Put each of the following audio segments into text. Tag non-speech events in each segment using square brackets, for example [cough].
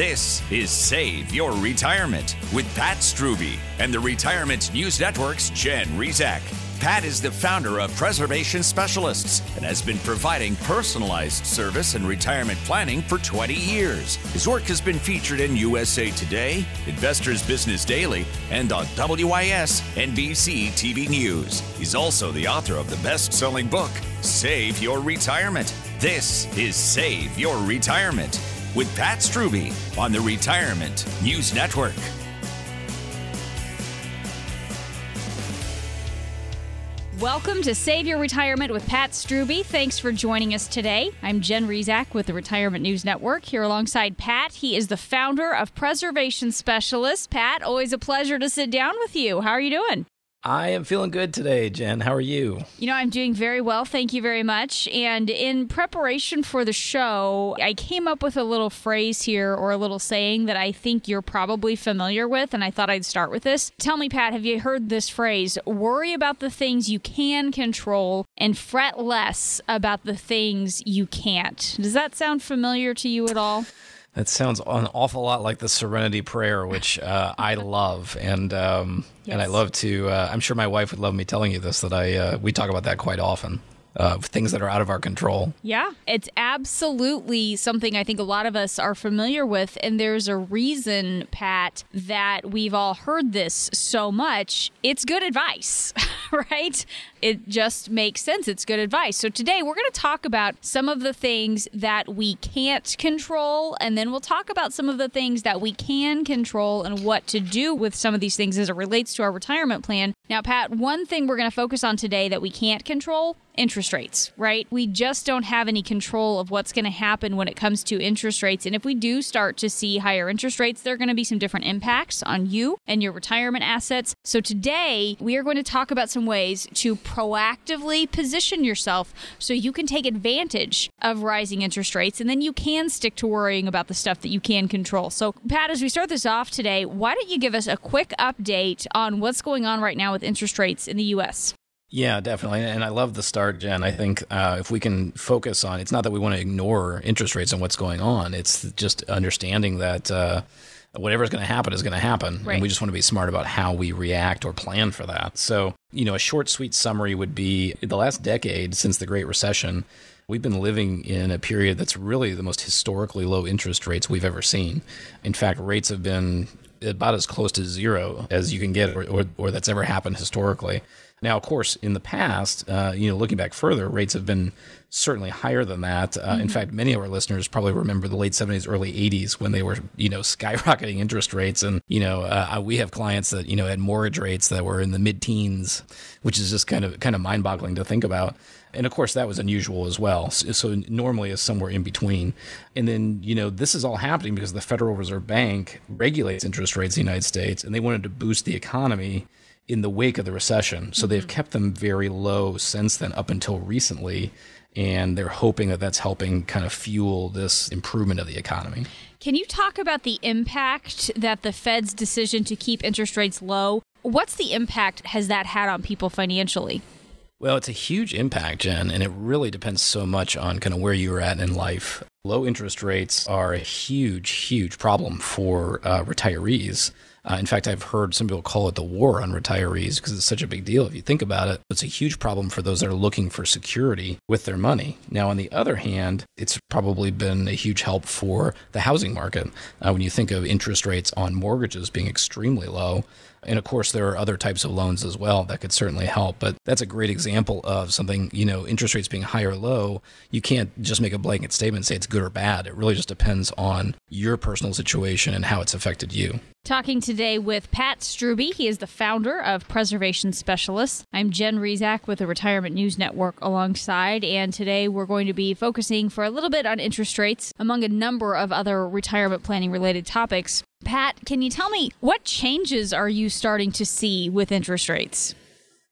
This is Save Your Retirement with Pat Strubbe and the Retirement News Network's Jen Rizak. Pat is the founder of Preservation Specialists and has been providing personalized service and retirement planning for 20 years. His work has been featured in USA Today, Investors Business Daily, and on WIS NBC TV News. He's also the author of the best selling book, Save Your Retirement. This is Save Your Retirement with Pat Strubbe on the Retirement News Network. Welcome to Save Your Retirement with Pat Strubbe. Thanks for joining us today. I'm Jen Rizak with the Retirement News Network here alongside Pat. He is the founder of Preservation Specialists. Pat, always a pleasure to sit down with you. How are you doing? I am feeling good today, Jen. How are you? You know, I'm doing very well. Thank you very much. And in preparation for the show, I came up with a little phrase here or a little saying that I think you're probably familiar with. And I thought I'd start with this. Tell me, Pat, have you heard this phrase? Worry about the things you can control and fret less about the things you can't. Does that sound familiar to you at all? That sounds an awful lot like the Serenity Prayer, which uh, I love, and um, yes. and I love to. Uh, I'm sure my wife would love me telling you this. That I uh, we talk about that quite often uh, things that are out of our control. Yeah, it's absolutely something I think a lot of us are familiar with. And there's a reason, Pat, that we've all heard this so much. It's good advice, [laughs] [laughs] right? It just makes sense. It's good advice. So today we're going to talk about some of the things that we can't control. And then we'll talk about some of the things that we can control and what to do with some of these things as it relates to our retirement plan. Now, Pat, one thing we're going to focus on today that we can't control interest rates, right? We just don't have any control of what's going to happen when it comes to interest rates. And if we do start to see higher interest rates, there are going to be some different impacts on you and your retirement assets. So today, we are going to talk about some ways to proactively position yourself so you can take advantage of rising interest rates and then you can stick to worrying about the stuff that you can control. So, Pat, as we start this off today, why don't you give us a quick update on what's going on right now with interest rates in the U.S.? Yeah, definitely. And I love the start, Jen. I think uh, if we can focus on it's not that we want to ignore interest rates and what's going on, it's just understanding that uh, whatever's going to happen is going to happen. Right. And we just want to be smart about how we react or plan for that. So, you know, a short, sweet summary would be the last decade since the Great Recession, we've been living in a period that's really the most historically low interest rates we've ever seen. In fact, rates have been about as close to zero as you can get or, or, or that's ever happened historically. Now, of course, in the past, uh, you know, looking back further, rates have been certainly higher than that. Uh, mm-hmm. In fact, many of our listeners probably remember the late 70s, early 80s when they were, you know, [laughs] skyrocketing interest rates. And, you know, uh, we have clients that, you know, had mortgage rates that were in the mid teens, which is just kind of kind of mind boggling to think about. And of course, that was unusual as well. So, so normally is somewhere in between. And then, you know, this is all happening because the Federal Reserve Bank regulates interest rates in the United States and they wanted to boost the economy in the wake of the recession. So mm-hmm. they've kept them very low since then, up until recently. And they're hoping that that's helping kind of fuel this improvement of the economy. Can you talk about the impact that the Fed's decision to keep interest rates low? What's the impact has that had on people financially? Well, it's a huge impact, Jen, and it really depends so much on kind of where you're at in life. Low interest rates are a huge, huge problem for uh, retirees. Uh, in fact, I've heard some people call it the war on retirees because it's such a big deal. If you think about it, it's a huge problem for those that are looking for security with their money. Now, on the other hand, it's probably been a huge help for the housing market. Uh, when you think of interest rates on mortgages being extremely low, and of course, there are other types of loans as well that could certainly help. But that's a great example of something, you know, interest rates being high or low. You can't just make a blanket statement and say it's good or bad. It really just depends on your personal situation and how it's affected you. Talking today with Pat Strubbe. He is the founder of Preservation Specialists. I'm Jen Rizak with the Retirement News Network alongside, and today we're going to be focusing for a little bit on interest rates among a number of other retirement planning related topics. Pat, can you tell me what changes are you starting to see with interest rates?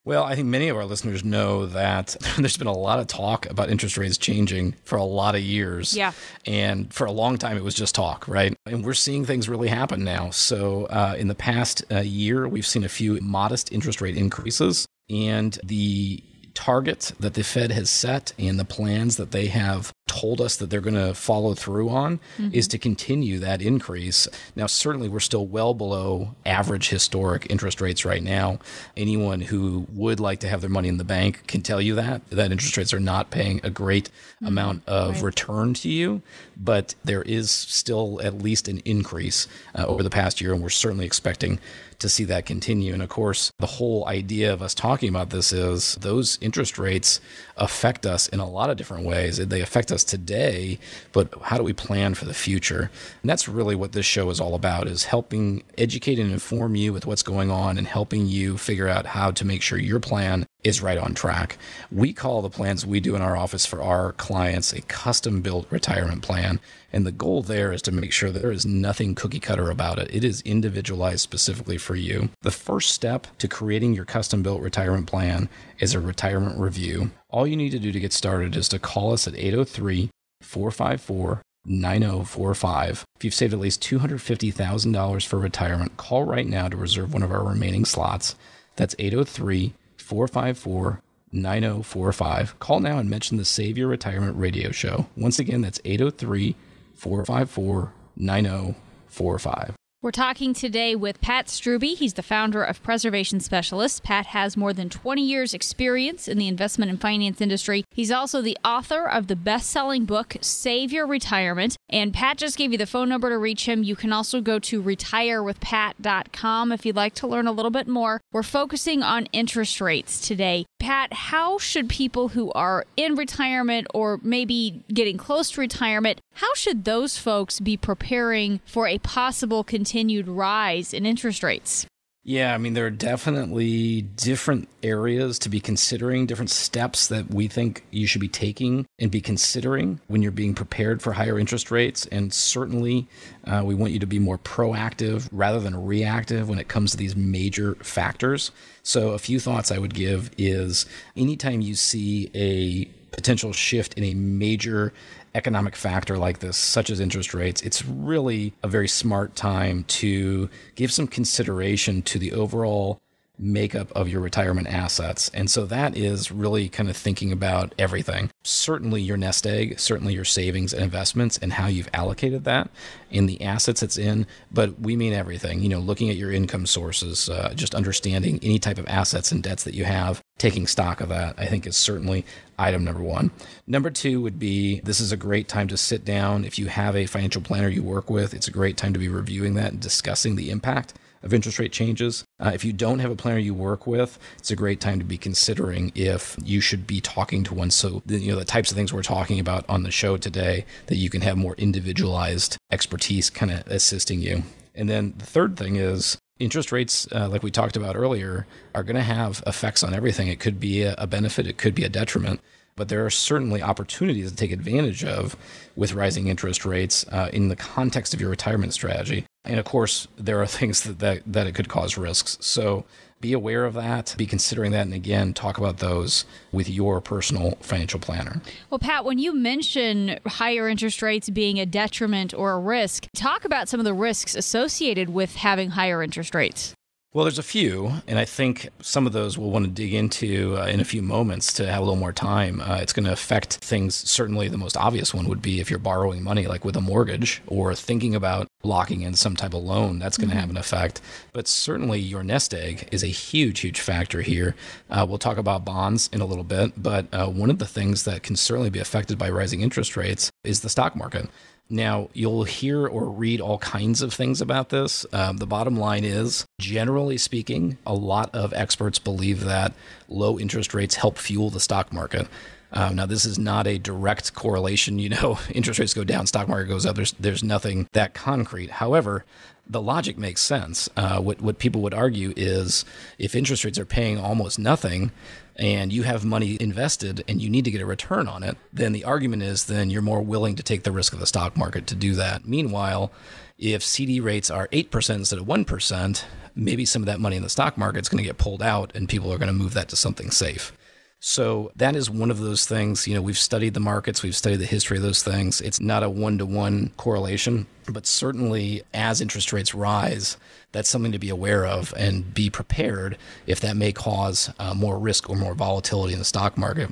Well, I think many of our listeners know that [laughs] there's been a lot of talk about interest rates changing for a lot of years. Yeah. And for a long time, it was just talk, right? And we're seeing things really happen now. So, uh, in the past uh, year, we've seen a few modest interest rate increases. And the target that the Fed has set and the plans that they have told us that they're going to follow through on mm-hmm. is to continue that increase. Now, certainly, we're still well below average historic interest rates right now. Anyone who would like to have their money in the bank can tell you that that interest rates are not paying a great mm-hmm. amount of right. return to you, but there is still at least an increase uh, over the past year, and we're certainly expecting to see that continue. And of course, the whole idea of us talking about this is those interest rates affect us in a lot of different ways. They affect us today, but how do we plan for the future? And that's really what this show is all about is helping educate and inform you with what's going on and helping you figure out how to make sure your plan is right on track. We call the plans we do in our office for our clients a custom built retirement plan. And the goal there is to make sure that there is nothing cookie cutter about it. It is individualized specifically for you. The first step to creating your custom built retirement plan is a retirement review. All you need to do to get started is to call us at 803 454 9045. If you've saved at least $250,000 for retirement, call right now to reserve one of our remaining slots. That's 803 454 9045. Call now and mention the Save Your Retirement radio show. Once again, that's 803 454 9045. We're talking today with Pat Strubbe. He's the founder of Preservation Specialists. Pat has more than 20 years' experience in the investment and finance industry. He's also the author of the best selling book, Save Your Retirement. And Pat just gave you the phone number to reach him. You can also go to retirewithpat.com if you'd like to learn a little bit more. We're focusing on interest rates today. Pat, how should people who are in retirement or maybe getting close to retirement, how should those folks be preparing for a possible continued rise in interest rates? Yeah, I mean, there are definitely different areas to be considering, different steps that we think you should be taking and be considering when you're being prepared for higher interest rates. And certainly, uh, we want you to be more proactive rather than reactive when it comes to these major factors. So, a few thoughts I would give is anytime you see a potential shift in a major economic factor like this, such as interest rates, it's really a very smart time to give some consideration to the overall makeup of your retirement assets. And so that is really kind of thinking about everything. Certainly your nest egg, certainly your savings and investments and how you've allocated that in the assets it's in. But we mean everything, you know, looking at your income sources, uh, just understanding any type of assets and debts that you have, taking stock of that, I think is certainly item number one. Number two would be this is a great time to sit down. If you have a financial planner you work with, it's a great time to be reviewing that and discussing the impact of interest rate changes. Uh, if you don't have a planner you work with, it's a great time to be considering if you should be talking to one. So, you know, the types of things we're talking about on the show today, that you can have more individualized expertise kind of assisting you. And then the third thing is interest rates, uh, like we talked about earlier, are going to have effects on everything. It could be a benefit, it could be a detriment but there are certainly opportunities to take advantage of with rising interest rates uh, in the context of your retirement strategy. And of course, there are [laughs] things that, that, that it could cause risks. So be aware of that, be considering that, and again, talk about those with your personal financial planner. Well, Pat, when you mention higher interest rates being a detriment or a risk, talk about some of the risks associated with having higher interest rates. Well, there's a few, and I think some of those we'll want to dig into uh, in a few moments to have a little more time. Uh, it's going to affect things. Certainly, the most obvious one would be if you're borrowing money, like with a mortgage, or thinking about locking in some type of loan. That's going mm-hmm. to have an effect. But certainly, your nest egg is a huge, huge factor here. Uh, we'll talk about bonds in a little bit, but uh, one of the things that can certainly be affected by rising interest rates is the stock market. Now, you'll hear or read all kinds of things about this. Um, the bottom line is, generally speaking, a lot of experts believe that low interest rates help fuel the stock market. Um, now, this is not a direct correlation. You know, [laughs] interest rates go down, stock market goes up. There's there's nothing that concrete. However, the logic makes sense. Uh, what what people would argue is if interest rates are paying almost nothing, and you have money invested and you need to get a return on it, then the argument is then you're more willing to take the risk of the stock market to do that. Meanwhile, if CD rates are 8% instead of 1%, maybe some of that money in the stock market is going to get pulled out and people are going to move that to something safe. So that is one of those things. You know, we've studied the markets, we've studied the history of those things. It's not a one to one correlation, but certainly as interest rates rise, that's something to be aware of and be prepared if that may cause uh, more risk or more volatility in the stock market.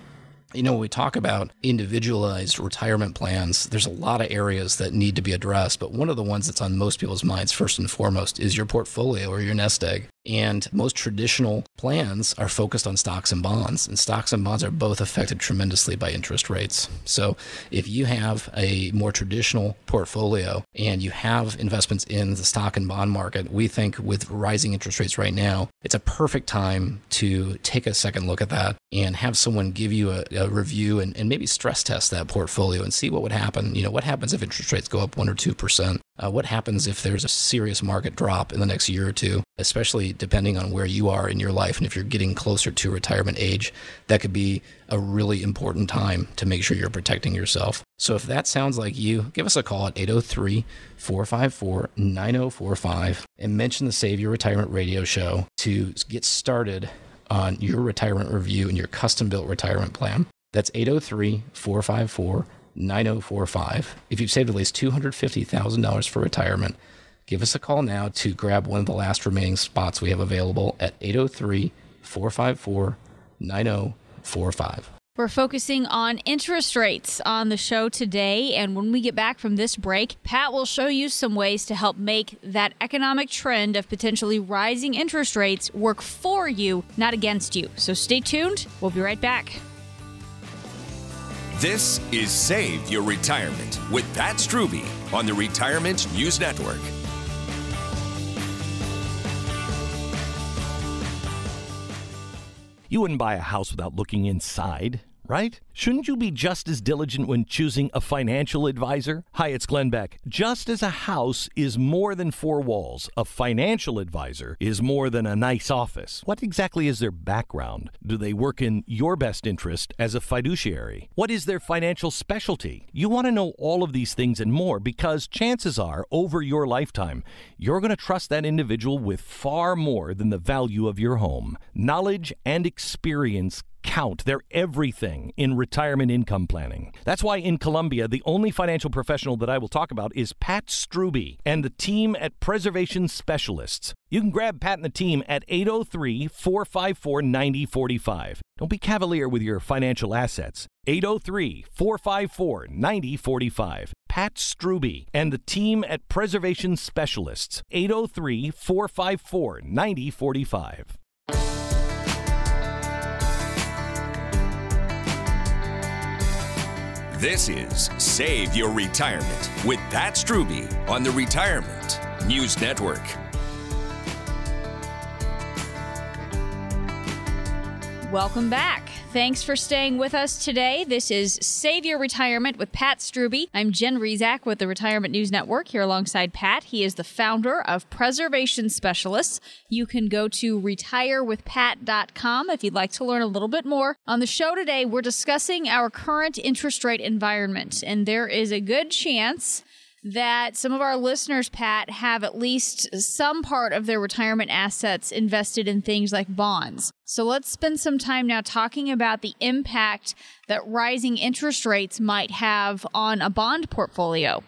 You know, when we talk about individualized retirement plans, there's a lot of areas that need to be addressed. But one of the ones that's on most people's minds, first and foremost, is your portfolio or your nest egg. And most traditional plans are focused on stocks and bonds, and stocks and bonds are both affected tremendously by interest rates. So, if you have a more traditional portfolio and you have investments in the stock and bond market, we think with rising interest rates right now, it's a perfect time to take a second look at that and have someone give you a, a review and, and maybe stress test that portfolio and see what would happen. You know, what happens if interest rates go up one or 2%? Uh, what happens if there's a serious market drop in the next year or two, especially depending on where you are in your life? And if you're getting closer to retirement age, that could be a really important time to make sure you're protecting yourself. So if that sounds like you, give us a call at 803 454 9045 and mention the Save Your Retirement radio show to get started on your retirement review and your custom built retirement plan. That's 803 454 9045. If you've saved at least $250,000 for retirement, give us a call now to grab one of the last remaining spots we have available at 803 454 9045. We're focusing on interest rates on the show today. And when we get back from this break, Pat will show you some ways to help make that economic trend of potentially rising interest rates work for you, not against you. So stay tuned. We'll be right back. This is Save Your Retirement with Pat Strubbe on the Retirement News Network. You wouldn't buy a house without looking inside right? Shouldn't you be just as diligent when choosing a financial advisor? Hi, it's Glenn Beck. Just as a house is more than four walls, a financial advisor is more than a nice office. What exactly is their background? Do they work in your best interest as a fiduciary? What is their financial specialty? You want to know all of these things and more because chances are, over your lifetime, you're going to trust that individual with far more than the value of your home. Knowledge and experience count. They're everything in retirement income planning. That's why in Columbia, the only financial professional that I will talk about is Pat Strubbe and the team at Preservation Specialists. You can grab Pat and the team at 803 454 9045. Don't be cavalier with your financial assets. 803 454 9045. Pat Strubbe and the team at Preservation Specialists. 803 454 9045. This is Save Your Retirement with Pat Strubbe on the Retirement News Network. Welcome back. Thanks for staying with us today. This is Save Your Retirement with Pat Strubbe. I'm Jen Rizak with the Retirement News Network here alongside Pat. He is the founder of Preservation Specialists. You can go to retirewithpat.com if you'd like to learn a little bit more. On the show today, we're discussing our current interest rate environment, and there is a good chance that some of our listeners, Pat, have at least some part of their retirement assets invested in things like bonds. So let's spend some time now talking about the impact that rising interest rates might have on a bond portfolio.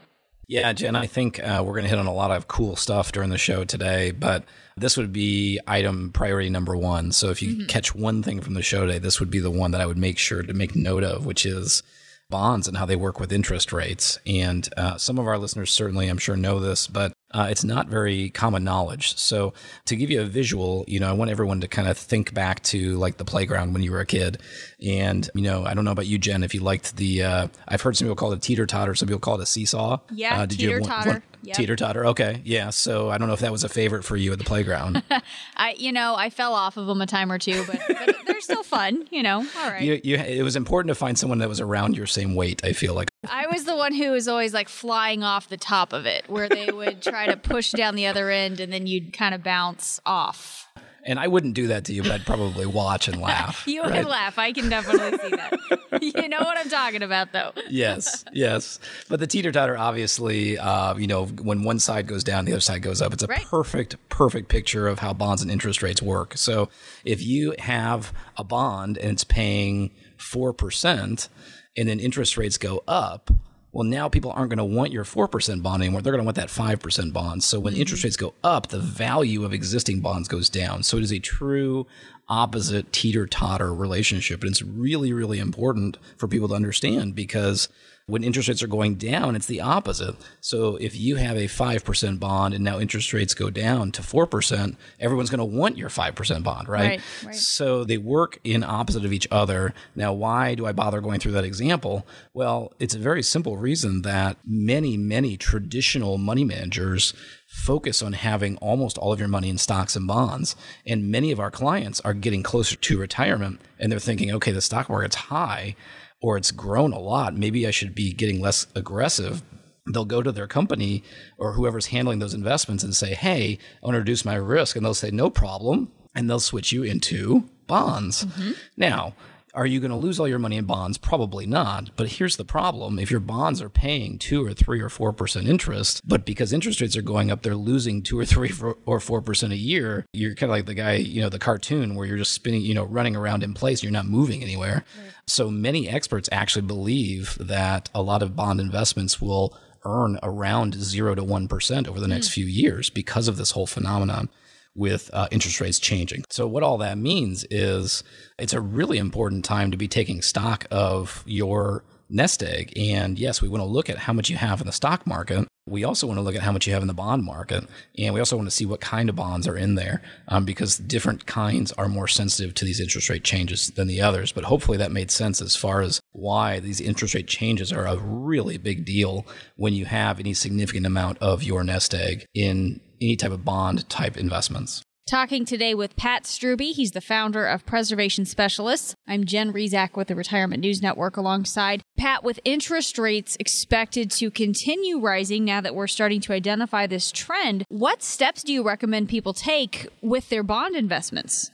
Yeah, Jen, I think uh, we're going to hit on a lot of cool stuff during the show today, but this would be item priority number one. So if you mm-hmm. catch one thing from the show today, this would be the one that I would make sure to make note of, which is bonds and how they work with interest rates. And uh, some of our listeners certainly, I'm sure, know this, but uh, it's not very common knowledge. So, to give you a visual, you know, I want everyone to kind of think back to like the playground when you were a kid. And, you know, I don't know about you, Jen, if you liked the, uh, I've heard some people call it a teeter totter, some people call it a seesaw. Yeah, uh, did teeter totter. Yep. Teeter totter. Okay. Yeah. So I don't know if that was a favorite for you at the playground. [laughs] I, you know, I fell off of them a time or two, but, but [laughs] they're still fun, you know. All right. You, you, it was important to find someone that was around your same weight, I feel like. I was the one who was always like flying off the top of it, where they would try to push down the other end and then you'd kind of bounce off. And I wouldn't do that to you, but I'd probably watch and laugh. [laughs] you right? would laugh. I can definitely see that. [laughs] you know what I'm talking about, though. yes, yes. But the teeter totter, obviously, uh, you know, when one side goes down, the other side goes up. It's a right. perfect, perfect picture of how bonds and interest rates work. So if you have a bond and it's paying 4%, and then interest rates go up, Well, now people aren't going to want your 4% bond anymore. They're going to want that 5% bond. So when mm-hmm. interest rates go up, the value of existing bonds goes down. So it is a true opposite teeter totter relationship. And it's really, really important for people to understand because when interest rates are going down, it's the opposite. So if you have a 5% bond and now interest rates go down to 4%, everyone's going to want your 5% bond, right? Right, right? So they work in opposite of each other. Now, why do I bother going through that example? Well, it's a very simple reason that many, many traditional money managers focus on having almost all of your money in stocks and bonds. And many of our clients are getting closer to retirement and they're thinking, okay, the stock market's high or it's grown a lot. Maybe I should be getting less aggressive. They'll go to their company or whoever's handling those investments and say, Hey, I want to reduce my risk. And they'll say, No problem. And they'll switch you into bonds. Mm-hmm. Now, are you going to lose all your money in bonds? Probably not. But here's the problem. If your bonds are paying two or three or 4% interest, but because interest rates are going up, they're losing two or three or 4% a year, you're kind of like the guy, you know, the cartoon where you're just spinning, you know, running around in place. You're not moving anywhere. Right. So many experts actually believe that a lot of bond investments will earn around zero to 1% over the next mm. few years because of this whole phenomenon with uh, interest rates changing. So, what all that means is it's a really important time to be taking stock of your nest egg. And yes, we want to look at how much you have in the stock market. We also want to look at how much you have in the bond market. And we also want to see what kind of bonds are in there um, because different kinds are more sensitive to these interest rate changes than the others. But hopefully that made sense as far as why these interest rate changes are a really big deal when you have any significant amount of your nest egg in any type of bond type investments. Talking today with Pat Strubbe. He's the founder of Preservation Specialists. I'm Jen Rizak with the Retirement News Network alongside Pat. With interest rates expected to continue rising now that we're starting to identify this trend, what steps do you recommend people take with their bond investments?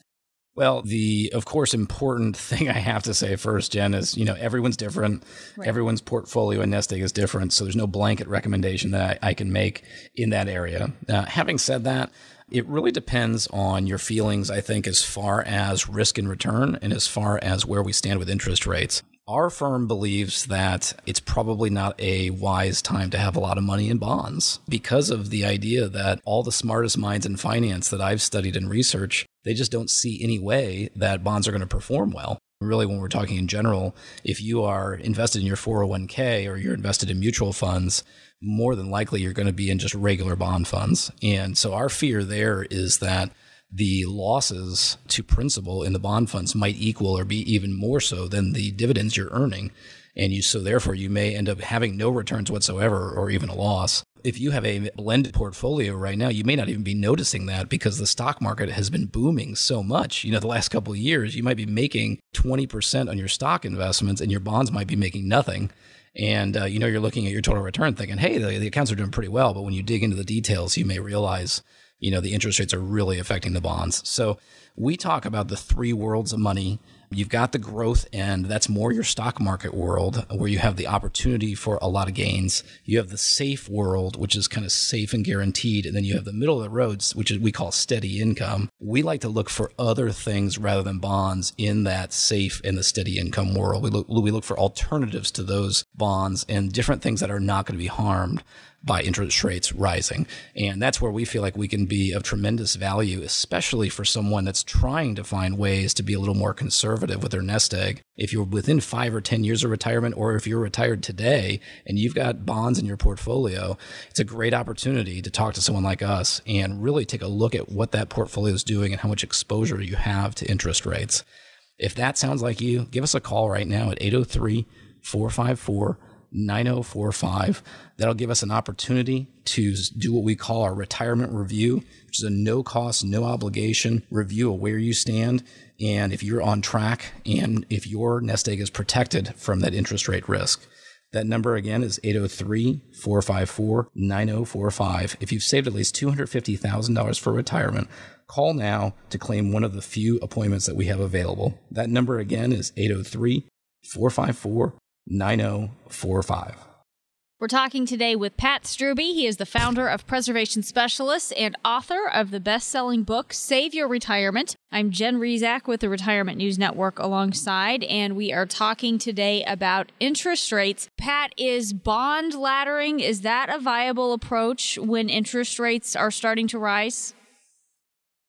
Well, the of course important [laughs] thing I have to say first, Jen, is you know everyone's different. Right. Everyone's portfolio and nest egg is different, so there's no blanket recommendation that I, I can make in that area. Uh, having said that, it really depends on your feelings, I think, as far as risk and return and as far as where we stand with interest rates. Our firm believes that it's probably not a wise time to have a lot of money in bonds because of the idea that all the smartest minds in finance that I've studied and researched, they just don't see any way that bonds are going to perform well. Really, when we're talking in general, if you are invested in your 401k or you're invested in mutual funds, more than likely you're going to be in just regular bond funds. And so our fear there is that the losses to principal in the bond funds might equal or be even more so than the dividends you're earning. And you, so therefore you may end up having no returns whatsoever or even a loss. If you have a blended portfolio right now, you may not even be noticing that because the stock market has been booming so much. You know, the last couple of years, you might be making 20% on your stock investments and your bonds might be making nothing and uh, you know you're looking at your total return thinking hey the, the, accounts are doing pretty well. But when you dig into the details you may realize you know the interest rates are really affecting the bonds. So we talk about the three worlds of money You've got the growth end. That's more your stock market world uh, where you have the opportunity for a lot of gains. You have the safe world, which is kind of safe and guaranteed. And then you have the middle of the roads, which is, we call steady income. We like to look for other things rather than bonds in that safe and the steady income world. We look, we look for alternatives to those bonds and different things that are not going to be harmed by interest rates rising. And that's where we feel like we can be of tremendous value, especially for someone that's trying to find ways to be a little more conservative with their nest egg. If you're within five or 10 years of retirement, or if you're retired today and you've got bonds in your portfolio, it's a great opportunity to talk to someone like us and really take a look at what that portfolio is doing and how much exposure you have to interest rates. If that sounds like you, give us a call right now at 803 454 9045. That'll give us an opportunity to do what we call our retirement review, which is a no cost, no obligation review of where you stand and if you're on track and if your nest egg is protected from that interest rate risk. That number again is 803 454 9045. If you've saved at least $250,000 for retirement, call now to claim one of the few appointments that we have available. That number again is 803 454 9045. We're talking today with Pat Strubbe. He is the founder of Preservation Specialists and author of the best selling book, Save Your Retirement. I'm Jen Rizak with the Retirement News Network alongside, and we are talking today about interest rates. Pat, is bond laddering, is that a viable approach when interest rates are starting to rise?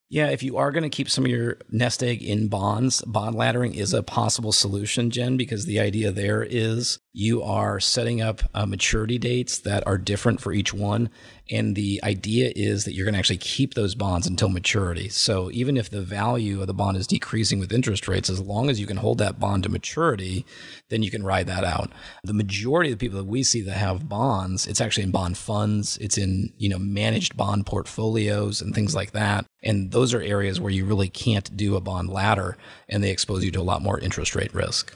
Yeah, if you are going to keep some of your nest egg in bonds, bond laddering is a possible solution, Jen, because the idea there is you are setting up uh, maturity dates that are different for each one. And the idea is that you're going to actually keep those bonds until maturity. So even if the value of the bond is decreasing with interest rates, as long as you can hold that bond to maturity, then you can ride that out. The majority of the people that we see that have bonds, it's actually in bond funds, it's in, you know, managed bond portfolios and things like that. And those are areas where you really can't do a bond ladder and they expose you to a lot more interest rate risk.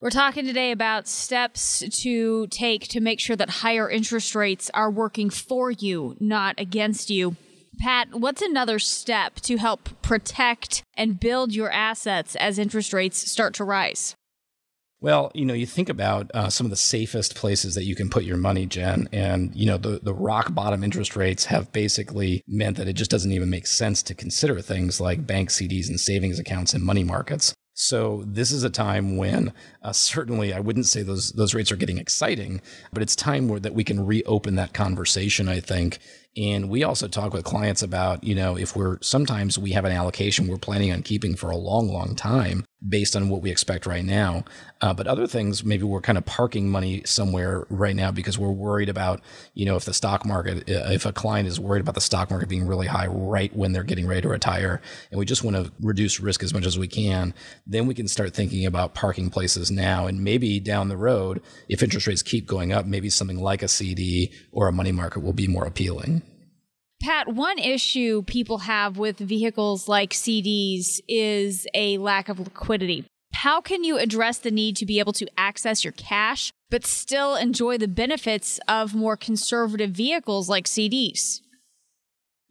We're talking today about steps to take to make sure that higher interest rates are working for you, not against you. Pat, what's another step to help protect and build your assets as interest rates start to rise? Well, you know, you think about uh, some of the safest places that you can put your money, Jen, and you know the the rock bottom interest rates have basically meant that it just doesn't even make sense to consider things like bank CDs and savings accounts and money markets. So this is a time when uh, certainly I wouldn't say those those rates are getting exciting, but it's time where that we can reopen that conversation. I think, and we also talk with clients about you know if we're sometimes we have an allocation we're planning on keeping for a long, long time, based on what we expect right now. Uh, but other things, maybe we're kind of parking money somewhere right now because we're worried about, you know, if the stock market, uh, if a client is worried about the stock market being really high right when they're getting ready to retire, and we just want to reduce risk as much as we can, then we can start thinking about parking places now. And maybe down the road, if interest rates keep going up, maybe something like a CD or a money market will be more appealing. Pat, one issue people have with vehicles like CDs is a lack of liquidity. How can you address the need to be able to access your cash, but still enjoy the benefits of more conservative vehicles like CDs?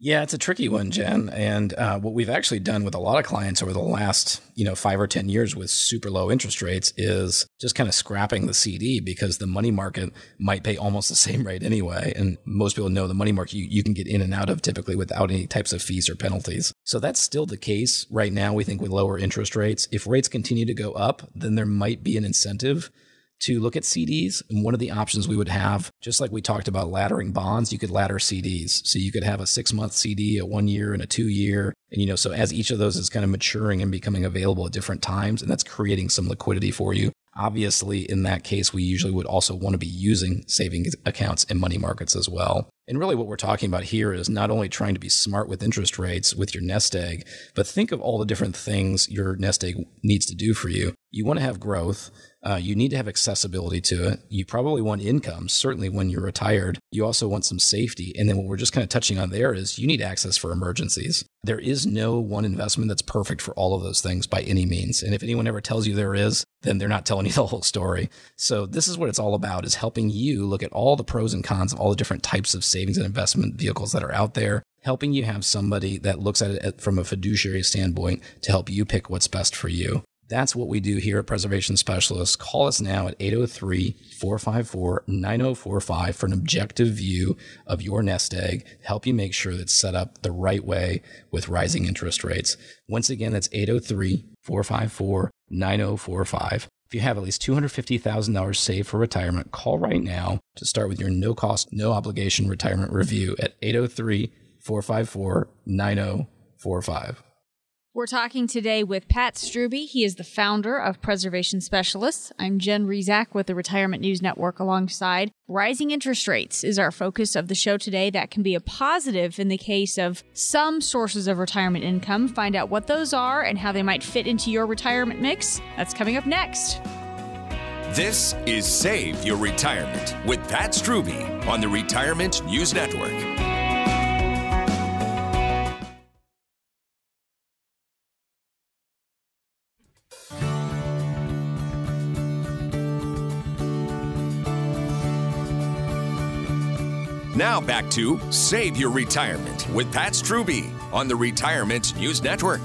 Yeah, it's a tricky one, Jen. And uh, what we've actually done with a lot of clients over the last, you know, five or ten years with super low interest rates is just kind of scrapping the CD because the money market might pay almost the same rate anyway. And most people know the money market you, you can get in and out of typically without any types of fees or penalties. So that's still the case right now. We think with lower interest rates, if rates continue to go up, then there might be an incentive to look at CDs. And one of the options we would have, just like we talked about laddering bonds, you could ladder CDs. So you could have a six month CD, a one year, and a two year. And, you know, so as each of those is kind of maturing and becoming available at different times, and that's creating some liquidity for you. Obviously, in that case, we usually would also want to be using savings accounts and money markets as well. And really, what we're talking about here is not only trying to be smart with interest rates with your nest egg, but think of all the different things your nest egg needs to do for you. You want to have growth. Uh, you need to have accessibility to it. You probably want income, certainly when you're retired. You also want some safety. And then what we're just kind of touching on there is you need access for emergencies. There is no one investment that's perfect for all of those things by any means. And if anyone ever tells you there is, then they're not telling you [laughs] the whole story. So this is what it's all about is helping you look at all the pros and cons of all the different types of savings and investment vehicles that are out there, helping you have somebody that looks at it from a fiduciary standpoint to help you pick what's best for you. That's what we do here at Preservation Specialists. Call us now at 803 454 9045 for an objective view of your nest egg, help you make sure that it's set up the right way with rising interest rates. Once again, that's 803 454 9045. If you have at least $250,000 saved for retirement, call right now to start with your no cost, no obligation retirement review at 803 454 9045. We're talking today with Pat Strubbe. He is the founder of Preservation Specialists. I'm Jen Rizak with the Retirement News Network alongside. Rising interest rates is our focus of the show today. That can be a positive in the case of some sources of retirement income. Find out what those are and how they might fit into your retirement mix. That's coming up next. This is Save Your Retirement with Pat Strubbe on the Retirement News Network. Now back to Save Your Retirement with Pat Strubbe on the Retirement News Network.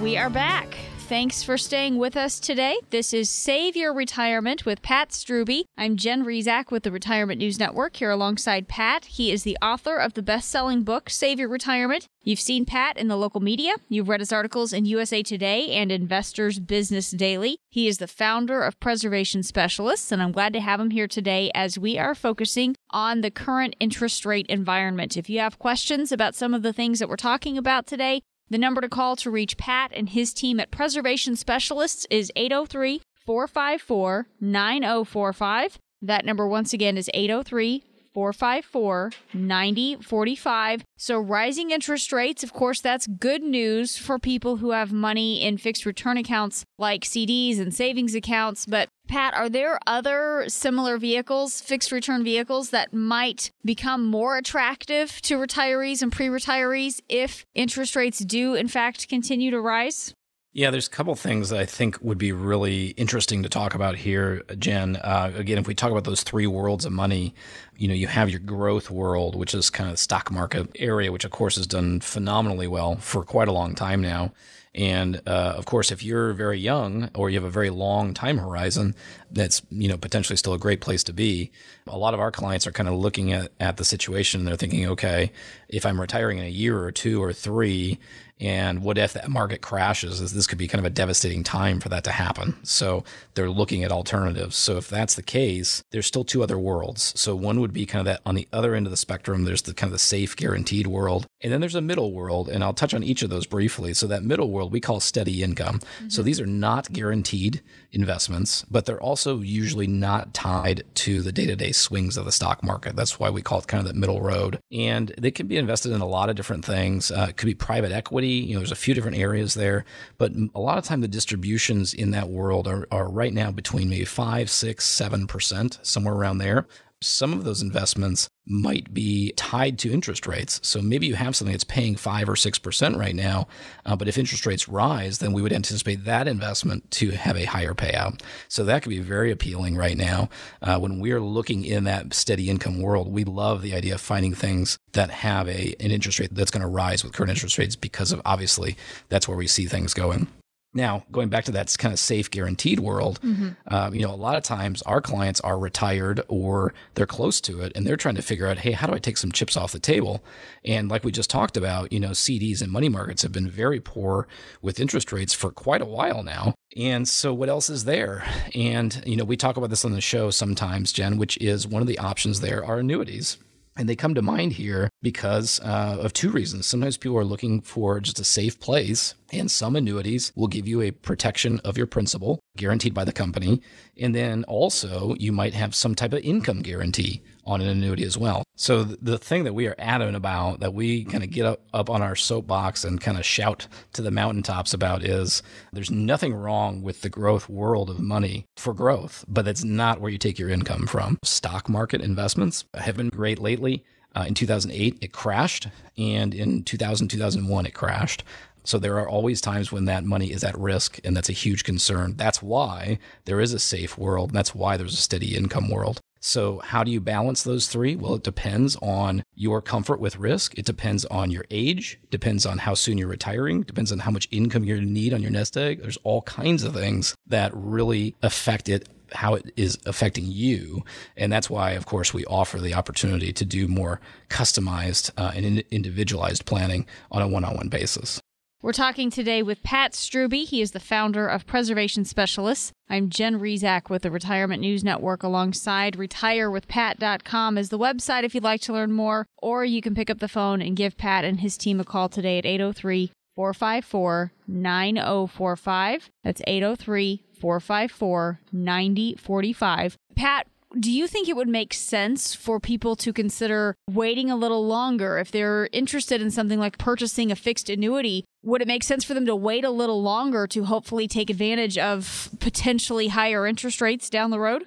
We are back. Thanks for staying with us today. This is Save Your Retirement with Pat Strubbe. I'm Jen Rizak with the Retirement News Network here alongside Pat. He is the author of the best selling book, Save Your Retirement. You've seen Pat in the local media. You've read his articles in USA Today and Investors Business Daily. He is the founder of Preservation Specialists, and I'm glad to have him here today as we are focusing on the current interest rate environment. If you have questions about some of the things that we're talking about today, the number to call to reach Pat and his team at Preservation Specialists is 803 454 9045. That number, once again, is 803 454 9045. So, rising interest rates, of course, that's good news for people who have money in fixed return accounts like CDs and savings accounts. But, Pat, are there other similar vehicles, fixed return vehicles, that might become more attractive to retirees and pre retirees if interest rates do, in fact, continue to rise? Yeah, there's a couple things that I think would be really interesting to talk about here, Jen. Uh, again, if we talk about those three worlds of money, you know, you have your growth world, which is kind of the stock market area, which of course has done phenomenally well for quite a long time now. And uh, of course, if you're very young or you have a very long time horizon, that's you know potentially still a great place to be. A lot of our clients are kind of looking at, at the situation and they're thinking, okay, if I'm retiring in a year or two or three, and what if that market crashes? This could be kind of a devastating time for that to happen. So they're looking at alternatives. So if that's the case, there's still two other worlds. So one would be kind of that on the other end of the spectrum, there's the kind of the safe guaranteed world. And then there's a middle world. And I'll touch on each of those briefly. So that middle world we call steady income. Mm-hmm. So these are not guaranteed investments, but they're also usually not tied to the day to day swings of the stock market. That's why we call it kind of that middle road. And they can be invested in a lot of different things. Uh, it could be private equity you know, there's a few different areas there, but a lot of time the distributions in that world are, are right now between maybe five, six, seven percent, somewhere around there some of those investments might be tied to interest rates. So maybe you have something that's paying five or six percent right now, uh, but if interest rates rise, then we would anticipate that investment to have a higher payout. So that could be very appealing right now. Uh, when we're looking in that steady income world, we love the idea of finding things that have a an interest rate that's going to rise with current interest rates because of obviously that's where we see things going. Now, going back to that kind of safe, guaranteed world, mm-hmm. uh, you know, a lot of times our clients are retired or they're close to it, and they're trying to figure out, hey, how do I take some chips off the table? And like we just talked about, you know, CDs and money markets have been very poor with interest rates for quite a while now. And so, what else is there? And you know, we talk about this on the show sometimes, Jen, which is one of the options there are annuities. And they come to mind here because uh, of two reasons. Sometimes people are looking for just a safe place, and some annuities will give you a protection of your principal guaranteed by the company. And then also, you might have some type of income guarantee on an annuity as well. So the thing that we are adamant about, that we kind of get up, up on our soapbox and kind of shout to the mountaintops about is there's nothing wrong with the growth world of money for growth, but that's not where you take your income from. Stock market investments have been great lately. Uh, in 2008, it crashed, and in 2000, 2001, it crashed. So there are always times when that money is at risk, and that's a huge concern. That's why there is a safe world, and that's why there's a steady income world. So, how do you balance those three? Well, it depends on your comfort with risk. It depends on your age, depends on how soon you're retiring, depends on how much income you need on your nest egg. There's all kinds of things that really affect it how it is affecting you. And that's why, of course, we offer the opportunity to do more customized uh, and individualized planning on a one on one basis. We're talking today with Pat Strubbe. He is the founder of Preservation Specialists. I'm Jen Rizak with the Retirement News Network alongside retirewithpat.com is the website if you'd like to learn more, or you can pick up the phone and give Pat and his team a call today at 803 454 9045. That's 803 454 9045. Pat, do you think it would make sense for people to consider waiting a little longer if they're interested in something like purchasing a fixed annuity? Would it make sense for them to wait a little longer to hopefully take advantage of potentially higher interest rates down the road?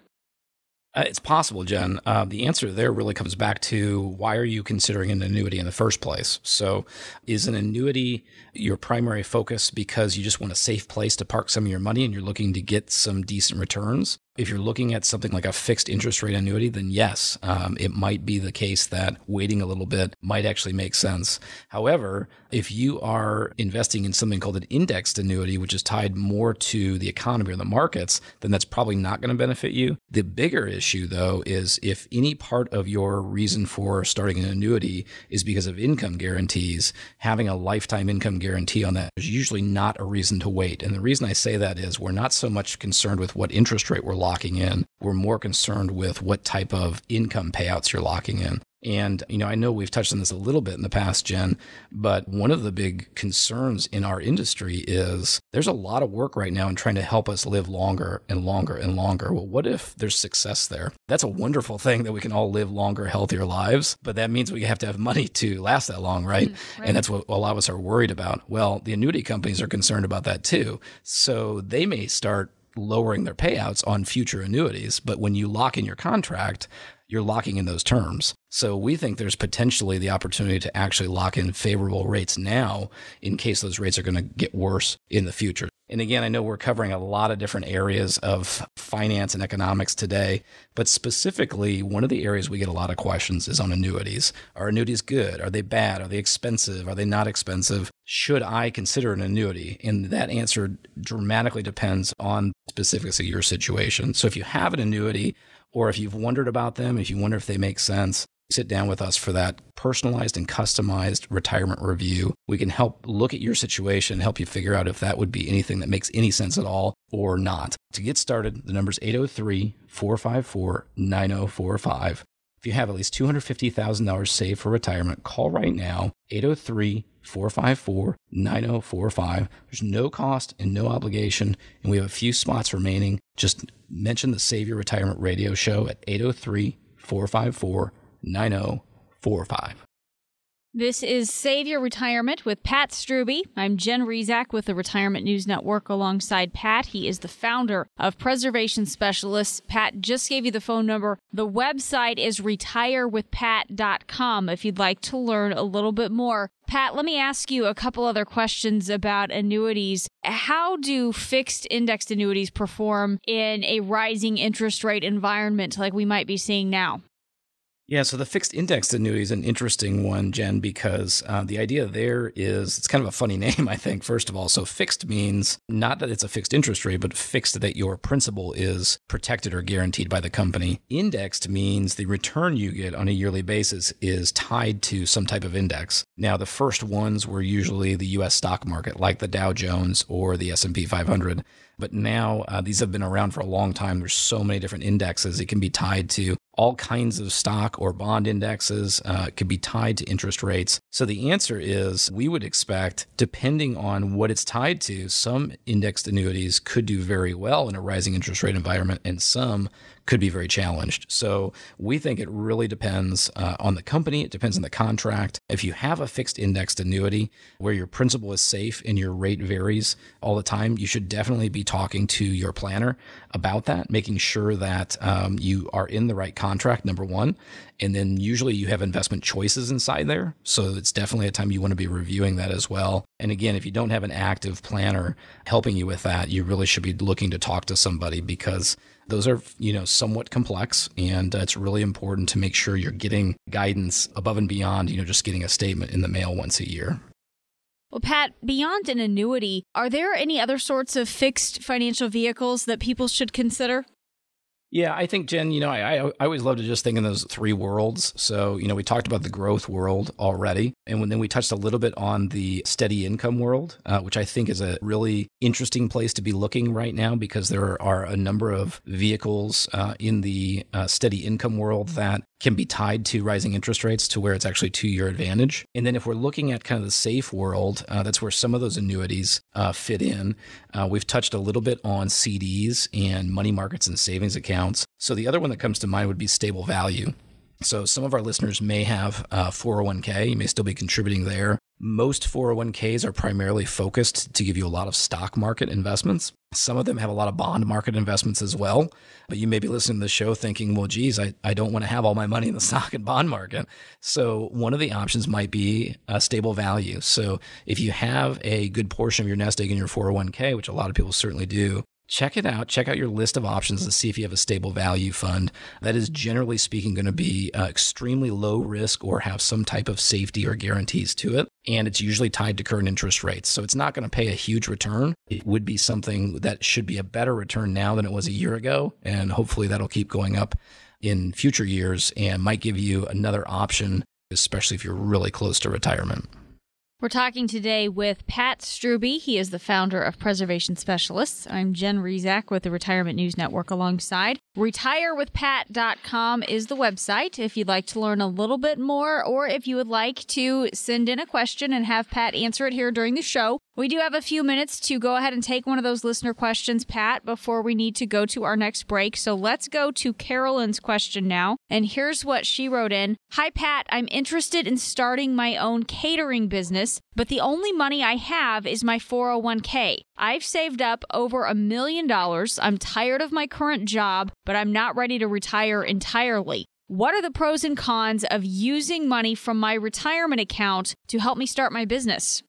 Uh, it's possible, Jen. Uh, the answer there really comes back to why are you considering an annuity in the first place? So, is an annuity your primary focus because you just want a safe place to park some of your money and you're looking to get some decent returns? If you're looking at something like a fixed interest rate annuity, then yes, um, it might be the case that waiting a little bit might actually make sense. However, if you are investing in something called an indexed annuity, which is tied more to the economy or the markets, then that's probably not going to benefit you. The bigger issue, though, is if any part of your reason for starting an annuity is because of income guarantees, having a lifetime income guarantee on that is usually not a reason to wait. And the reason I say that is we're not so much concerned with what interest rate we're locking in. We're more concerned with what type of income payouts you're locking in. And, you know, I know we've touched on this a little bit in the past, Jen, but one of the big concerns in our industry is there's a lot of work right now in trying to help us live longer and longer and longer. Well, what if there's success there? That's a wonderful thing that we can all live longer, healthier lives, but that means we have to have money to last that long, right? Mm, right. And that's what a lot of us are worried about. Well, the annuity companies are concerned about that too. So they may start lowering their payouts on future annuities. But when you lock in your contract, you're locking in those terms. So we think there's potentially the opportunity to actually lock in favorable rates now in case those rates are going to get worse in the future. And again, I know we're covering a lot of different areas of finance and economics today, but specifically, one of the areas we get a lot of questions is on annuities. Are annuities good? Are they bad? Are they expensive? Are they not expensive? Should I consider an annuity? And that answer dramatically depends on specifics of your situation. So if you have an annuity, or if you've wondered about them, if you wonder if they make sense, sit down with us for that personalized and customized retirement review. We can help look at your situation, help you figure out if that would be anything that makes any sense at all or not. To get started, the number is 803 454 9045. If you have at least $250,000 saved for retirement, call right now 803 454 9045. There's no cost and no obligation, and we have a few spots remaining. Just mention the Save Your Retirement Radio Show at 803 454 9045. This is Save Your Retirement with Pat Strubbe. I'm Jen Rizak with the Retirement News Network alongside Pat. He is the founder of Preservation Specialists. Pat just gave you the phone number. The website is retirewithpat.com if you'd like to learn a little bit more. Pat, let me ask you a couple other questions about annuities. How do fixed indexed annuities perform in a rising interest rate environment like we might be seeing now? Yeah, so the fixed indexed annuity is an interesting one, Jen, because uh, the idea there is it's kind of a funny [laughs] name, I think, first of all. So fixed means not that it's a fixed interest rate, but fixed that your principal is protected or guaranteed by the company. Indexed means the return you get on a yearly basis is tied to some type of index. Now, the first ones were usually the US stock market, like the Dow Jones or the S&P 500. But now uh, these have been around for a long time. There's so many different indexes. It can be tied to all kinds of stock or bond indexes. Uh, could be tied to interest rates. So the answer is we would expect, depending on what it's tied to, some indexed annuities could do very well in a rising interest rate environment, and some could be very challenged. So we think it really depends uh, on the company. It depends on the contract. If you have a fixed indexed annuity where your principal is safe and your rate varies all the time, you should definitely be talking to your planner about that, making sure that um, you are in the right contract, number one. And then usually you have investment choices inside there. So it's definitely a time you want to be reviewing that as well. And again, if you don't have an active planner helping you with that, you really should be looking to talk to somebody because those are, you know, somewhat complex and it's really important to make sure you're getting guidance above and beyond, you know, just getting a statement in the mail once a year. Well, Pat, beyond an annuity, are there any other sorts of fixed financial vehicles that people should consider? Yeah, I think Jen, you know, I, I, always love to just think in those three worlds. So, you know, we talked about the growth world already, and then we touched a little bit on the steady income world, uh, which I think is a really interesting place to be looking right now because there are a number of vehicles uh, in the uh, steady income world that can be tied to rising interest rates to where it's actually to your advantage. And then if we're looking at kind of the safe world, uh, that's where some of those annuities uh, fit in. Uh, we've touched a little bit on CDs and money markets and savings accounts. So the other one that comes to mind would be stable value. So some of our listeners may have 401k, you may still be contributing there. Most 401ks are primarily focused to give you a lot of stock market investments. Some of them have a lot of bond market investments as well. But you may be listening to the show thinking, well, geez, I, I don't want to have all my money in the [laughs] stock and bond market. So one of the options might be a stable value. So if you have a good portion of your nest egg in your 401k, which a lot of people certainly do, check it out. Check out your list of options and see if you have a stable value fund that is generally speaking going to be uh, extremely low risk or have some type of safety or guarantees to it. And it's usually tied to current interest rates. So it's not going to pay a huge return. It would be something that should be a better return now than it was a year ago. And hopefully that'll keep going up in future years and might give you another option, especially if you're really close to retirement. We're talking today with Pat Strubbe. He is the founder of Preservation Specialists. I'm Jen Rizak with the Retirement News Network alongside. RetireWithPat.com is the website if you'd like to learn a little bit more or if you would like to send in a question and have Pat answer it here during the show. We do have a few minutes to go ahead and take one of those listener questions, Pat, before we need to go to our next break. So let's go to Carolyn's question now. And here's what she wrote in Hi, Pat. I'm interested in starting my own catering business, but the only money I have is my 401k. I've saved up over a million dollars. I'm tired of my current job, but I'm not ready to retire entirely. What are the pros and cons of using money from my retirement account to help me start my business?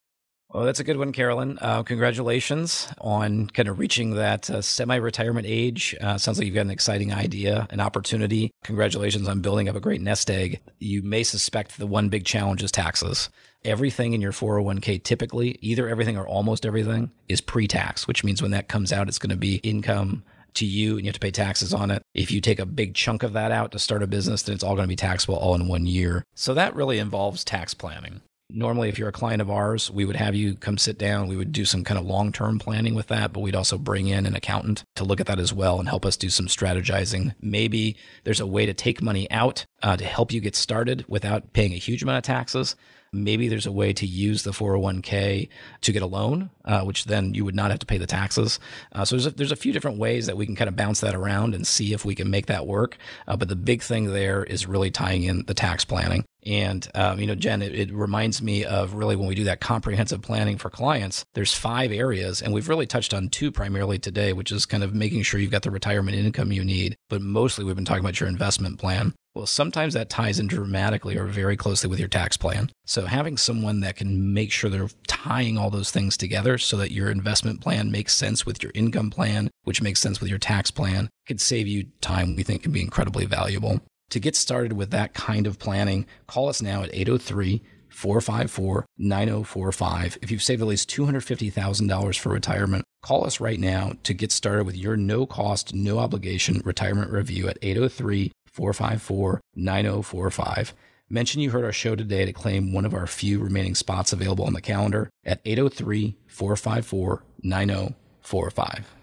Well, that's a good one, Carolyn. Uh, congratulations on kind of reaching that uh, semi retirement age. Uh, sounds like you've got an exciting idea, an opportunity. Congratulations on building up a great nest egg. You may suspect the one big challenge is taxes. Everything in your 401k, typically, either everything or almost everything, is pre tax, which means when that comes out, it's going to be income to you and you have to pay taxes on it. If you take a big chunk of that out to start a business, then it's all going to be taxable all in one year. So that really involves tax planning. Normally, if you're a client of ours, we would have you come sit down. We would do some kind of long term planning with that, but we'd also bring in an accountant to look at that as well and help us do some strategizing. Maybe there's a way to take money out uh, to help you get started without paying a huge amount of taxes. Maybe there's a way to use the 401k to get a loan, uh, which then you would not have to pay the taxes. Uh, so there's a, there's a few different ways that we can kind of bounce that around and see if we can make that work. Uh, but the big thing there is really tying in the tax planning. And, um, you know, Jen, it, it, reminds me of really when we do that comprehensive planning for clients, there's five areas, and we've really touched on two primarily today, which is kind of making sure you've got the retirement income you need. But mostly we've been talking about your investment plan. Well, sometimes that ties in dramatically or very closely with your tax plan. So having someone that can make sure they're tying all those things together so that your investment plan makes sense with your income plan, which makes sense with your tax plan, could save you time we think can be incredibly valuable. To get started with that kind of planning, call us now at 803 454 9045. If you've saved at least $250,000 for retirement, call us right now to get started with your no cost, no obligation retirement review at 803 454 9045. Mention you heard our show today to claim one of our few remaining spots available on the calendar at 803 454 9045.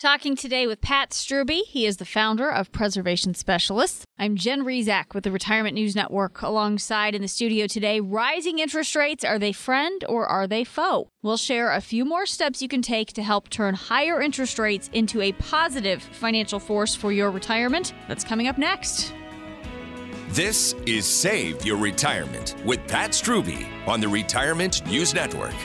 Talking today with Pat Strubbe. He is the founder of Preservation Specialists. I'm Jen Rizak with the Retirement News Network. Alongside in the studio today, rising interest rates are they friend or are they foe? We'll share a few more steps you can take to help turn higher interest rates into a positive financial force for your retirement. That's coming up next. This is Save Your Retirement with Pat Strubbe on the Retirement News Network.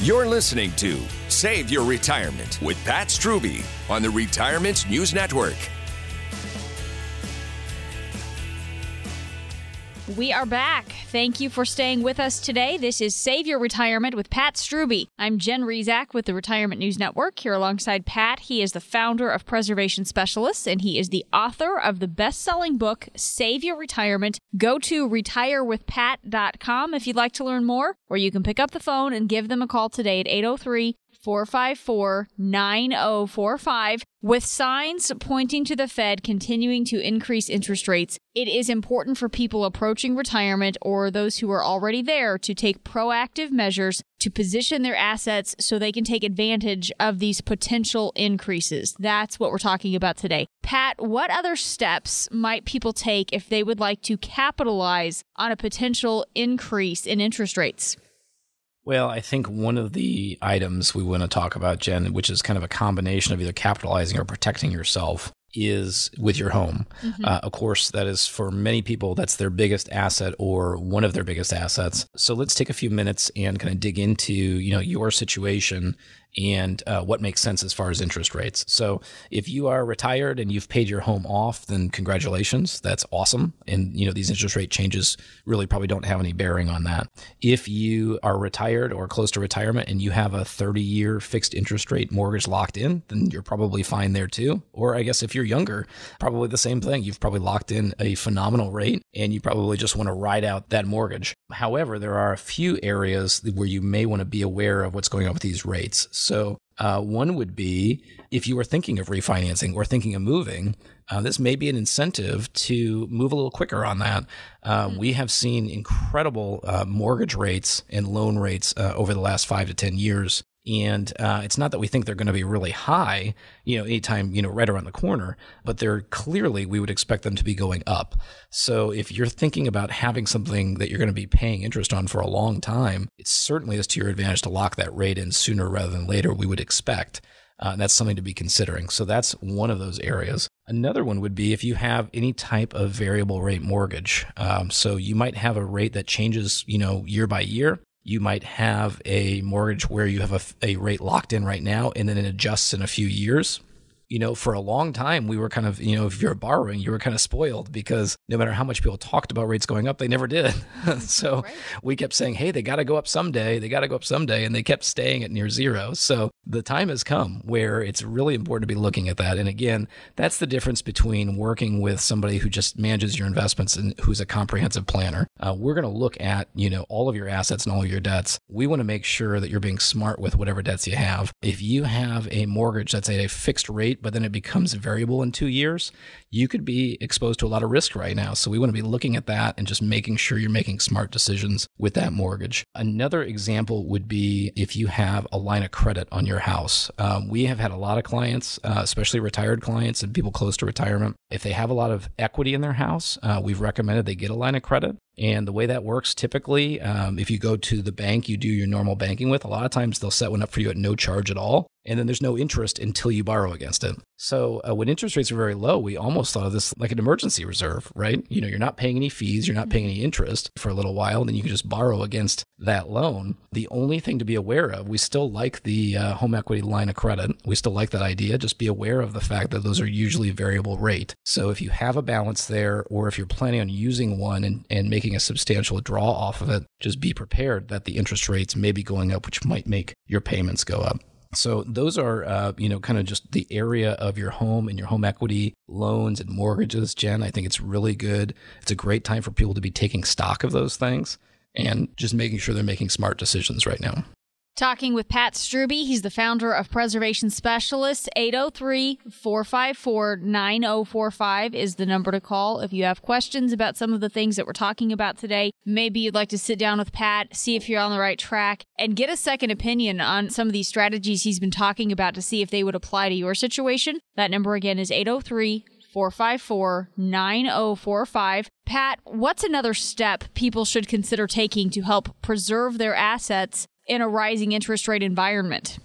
You're listening to Save Your Retirement with Pat Strubbe on the Retirement News Network. We are back. Thank you for staying with us today. This is Save Your Retirement with Pat Strubbe. I'm Jen Rizak with the Retirement News Network. Here alongside Pat, he is the founder of Preservation Specialists and he is the author of the best selling book, Save Your Retirement. Go to retirewithpat.com if you'd like to learn more, or you can pick up the phone and give them a call today at 803 454 9045 with signs pointing to the Fed continuing to increase interest rates. It is important for people approaching retirement or those who are already there to take proactive measures to position their assets so they can take advantage of these potential increases. That's what we're talking about today. Pat, what other steps might people take if they would like to capitalize on a potential increase in interest rates? Well, I think one of the items we want to talk about, Jen, which is kind of a combination of either capitalizing or protecting yourself, is with your home. Mm-hmm. Uh, of course, that is for many people, that's their biggest asset or one of their biggest assets. So let's take a few minutes and kind of dig into, you know, your situation and uh, what makes sense as far as interest rates. So if you are retired and you've paid your home off, then congratulations, that's awesome. And you know these interest rate changes really probably don't have any bearing on that. If you are retired or close to retirement and you have a 30-year fixed interest rate mortgage locked in, then you're probably fine there too. Or I guess if you're younger, probably the same thing. You've probably locked in a phenomenal rate and you probably just want to ride out that mortgage. However, there are a few areas where you may want to be aware of what's going on with these rates. So, uh, one would be if you are thinking of refinancing or thinking of moving, uh, this may be an incentive to move a little quicker on that. Uh, mm-hmm. We have seen incredible uh, mortgage rates and loan rates uh, over the last five to 10 years and uh, it's not that we think they're going to be really high, you know, anytime, you know, right around the corner, but they're clearly, we would expect them to be going up. So if you're thinking about having something that you're going to be paying interest on for a long time, it certainly is to your advantage to lock that rate in sooner rather than later, we would expect. Uh, and that's something to be considering. So that's one of those areas. Another one would be if you have any type of variable rate mortgage. Um, so you might have a rate that changes, you know, year by year. You might have a mortgage where you have a, a rate locked in right now and then it adjusts in a few years you know, for a long time, we were kind of, you know, if you're borrowing, you were kind of spoiled because no matter how much people talked about rates going up, they never did. [laughs] so right. we kept saying, hey, they got to go up someday. They got to go up someday. And they kept staying at near zero. So the time has come where it's really important to be looking at that. And again, that's the difference between working with somebody who just manages your investments and who's a comprehensive planner. Uh, we're going to look at, you know, all of your assets and all of your debts. We want to make sure that you're being smart with whatever debts you have. If you have a mortgage that's at a fixed rate, rate, but then it becomes variable in two years, you could be exposed to a lot of risk right now. So we want to be looking at that and just making sure you're making smart decisions with that mortgage. Another example would be if you have a line of credit on your house. Um, we have had a lot of clients, uh, especially retired clients and people close to retirement. If they have a lot of equity in their house, uh, we've recommended they get a line of credit. And the way that works typically, um, if you go to the bank you do your normal banking with, a lot of times they'll set one up for you at no charge at all. And then there's no interest until you borrow against it. So uh, when interest rates are very low, we almost thought of this like an emergency reserve, right? You know, you're not paying any fees, you're not paying any interest for a little while, and then you can just borrow against that loan. The only thing to be aware of, we still like the uh, home equity line of credit. We still like that idea. Just be aware of the fact that those are usually variable rate. So if you have a balance there, or if you're planning on using one and, and making a substantial draw off of it, just be prepared that the interest rates may be going up, which might make your payments go up. So those are, uh, you know, kind of just the area of your home and your home equity loans and mortgages, Jen. I think it's really good. It's a great time for people to be taking stock of those things and just making sure they're making smart decisions right now. Talking with Pat Strubbe, he's the founder of Preservation Specialists. 803 454 9045 is the number to call if you have questions about some of the things that we're talking about today. Maybe you'd like to sit down with Pat, see if you're on the right track, and get a second opinion on some of these strategies he's been talking about to see if they would apply to your situation. That number again is 803 454 9045. Pat, what's another step people should consider taking to help preserve their assets in a rising interest rate environment?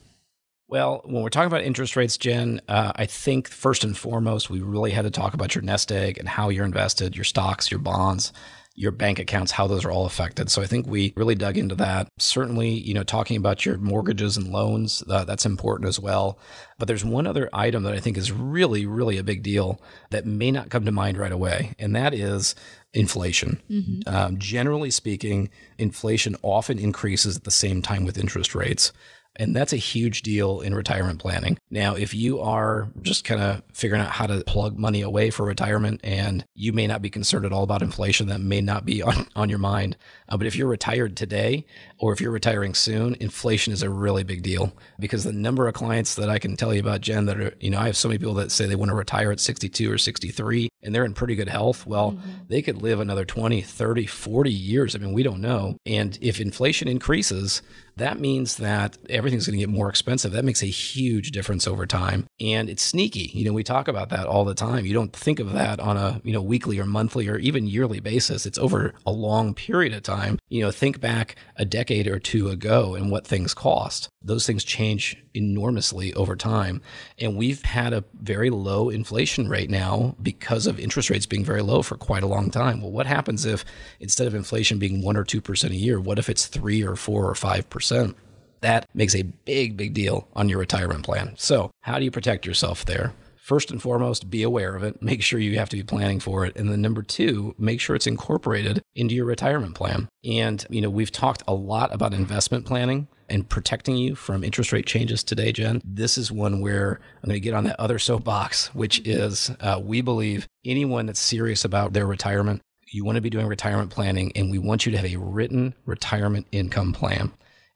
Well, when we're talking about interest rates, Jen, uh, I think first and foremost, we really had to talk about your nest egg and how you're invested, your stocks, your bonds, your bank accounts, how those are all affected. So I think we really dug into that. Certainly, you know, talking about your mortgages and loans, uh, that's important as well. But there's one other item that I think is really, really a big deal that may not come to mind right away, and that is inflation. Mm-hmm. Um, generally speaking, inflation often increases at the same time with interest rates. And that's a huge deal in retirement planning. Now, if you are just kind of figuring out how to plug money away for retirement and you may not be concerned at all about inflation, that may not be [laughs] on, on your mind. Uh, but if you're retired today or if you're retiring soon, inflation is a really big deal because the number of clients that I can tell you about, Jen, that are, you know, I have so many people that say they want to retire at 62 or 63 and they're in pretty good health. Well, mm-hmm. they could live another 20, 30, 40 years. I mean, we don't know. And if inflation increases, that means that everything's going to get more expensive. That makes a huge difference over time. And it's sneaky. You know, we talk about that all the time. You don't think of that on a, you know, weekly or monthly or even yearly basis. It's over a long period of time. You know, think back a decade or two ago and what things cost. Those things change enormously over time. And we've had a very low inflation rate now because of interest rates being very low for quite a long time. Well, what happens if instead of inflation being 1 or 2% a year, what if it's 3 or 4 or 5%? That makes a big, big deal on your retirement plan. So, how do you protect yourself there? First and foremost, be aware of it. Make sure you have to be planning for it. And then number two, make sure it's incorporated into your retirement plan. And, you know, we've talked a lot about investment planning and protecting you from interest rate changes today, Jen. This is one where I'm going to get on that other soapbox, which is uh, we believe anyone that's serious about their retirement, you want to be doing retirement planning, and we want you to have a written retirement income plan.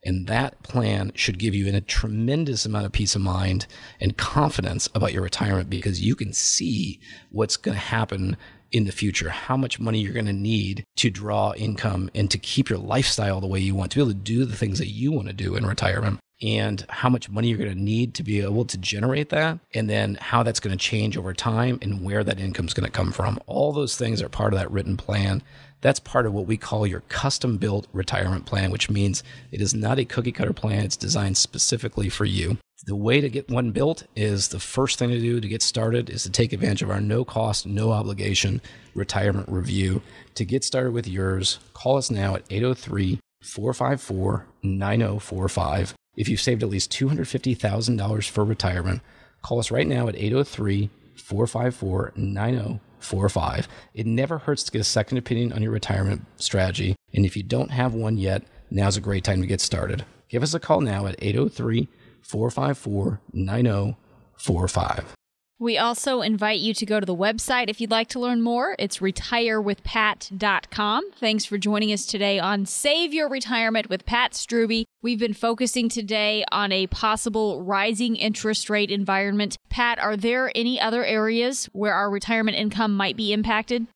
And that plan should give you a tremendous amount of peace of mind and confidence about your retirement because you can see what's going to happen in the future, how much money you're going to need to draw income and to keep your lifestyle the way you want, to be able to do the things that you want to do in retirement, and how much money you're going to need to be able to generate that, and then how that's going to change over time and where that income is going to come from. All those things are part of that written plan that's part of what we call your custom built retirement plan, which means it is not a cookie cutter plan. It's designed specifically for you. The way to get one built is the first thing to do to get started is to take advantage of our no cost, no obligation retirement review. To get started with yours, call us now at 803 454 9045. If you've saved at least $250,000 for retirement, call us right now at 803 454 9045 four or five. It never hurts to get a second opinion on your retirement strategy. And if you don't have one yet, now's a great time to get started. Give us a call now at 803 454 9045. We also invite you to go to the website if you'd like to learn more. It's retirewithpat.com. Thanks for joining us today on Save Your Retirement with Pat Strubbe. We've been focusing today on a possible rising interest rate environment. Pat, are there any other areas where our retirement income might be impacted?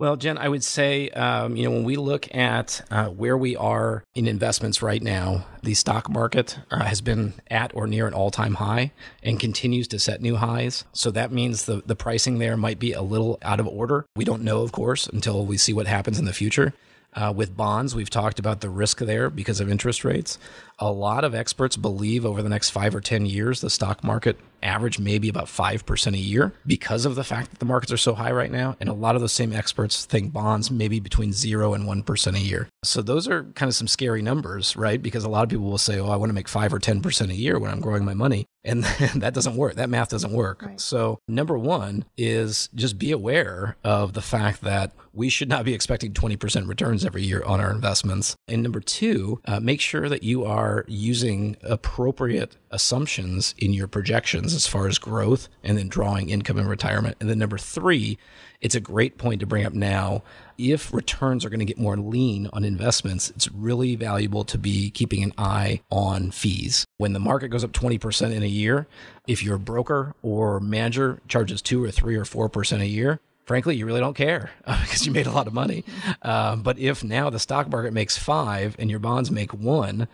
Well, Jen, I would say, um, you know, when we look at uh, where we are in investments right now, the stock market uh, has been at or near an all time high and continues to set new highs. So that means the, the pricing there might be a little out of order. We don't know, of course, until we see what happens in the future. Uh, with bonds, we've talked about the risk there because of interest rates. A lot of experts believe over the next five or 10 years, the stock market average maybe about 5% a year because of the fact that the markets are so high right now. And a lot of those same experts think bonds maybe between 0 and 1% a year. So those are kind of some scary numbers, right? Because a lot of people will say, oh, I want to make 5 or 10% a year when I'm growing my money. And [laughs] that doesn't work. That math doesn't work. Right. So, number one is just be aware of the fact that we should not be expecting 20% returns every year on our investments. And number two, uh, make sure that you are using appropriate assumptions in your projections as far as growth and then drawing income in retirement. And then number three, it's a great point to bring up now. If returns are going to get more lean on investments, it's really valuable to be keeping an eye on fees. When the market goes up 20% in a year, if your broker or manager charges two or three or 4% a year, frankly, you really don't care [laughs] because you made a lot of money. Um, but if now the stock market makes five and your bonds make one,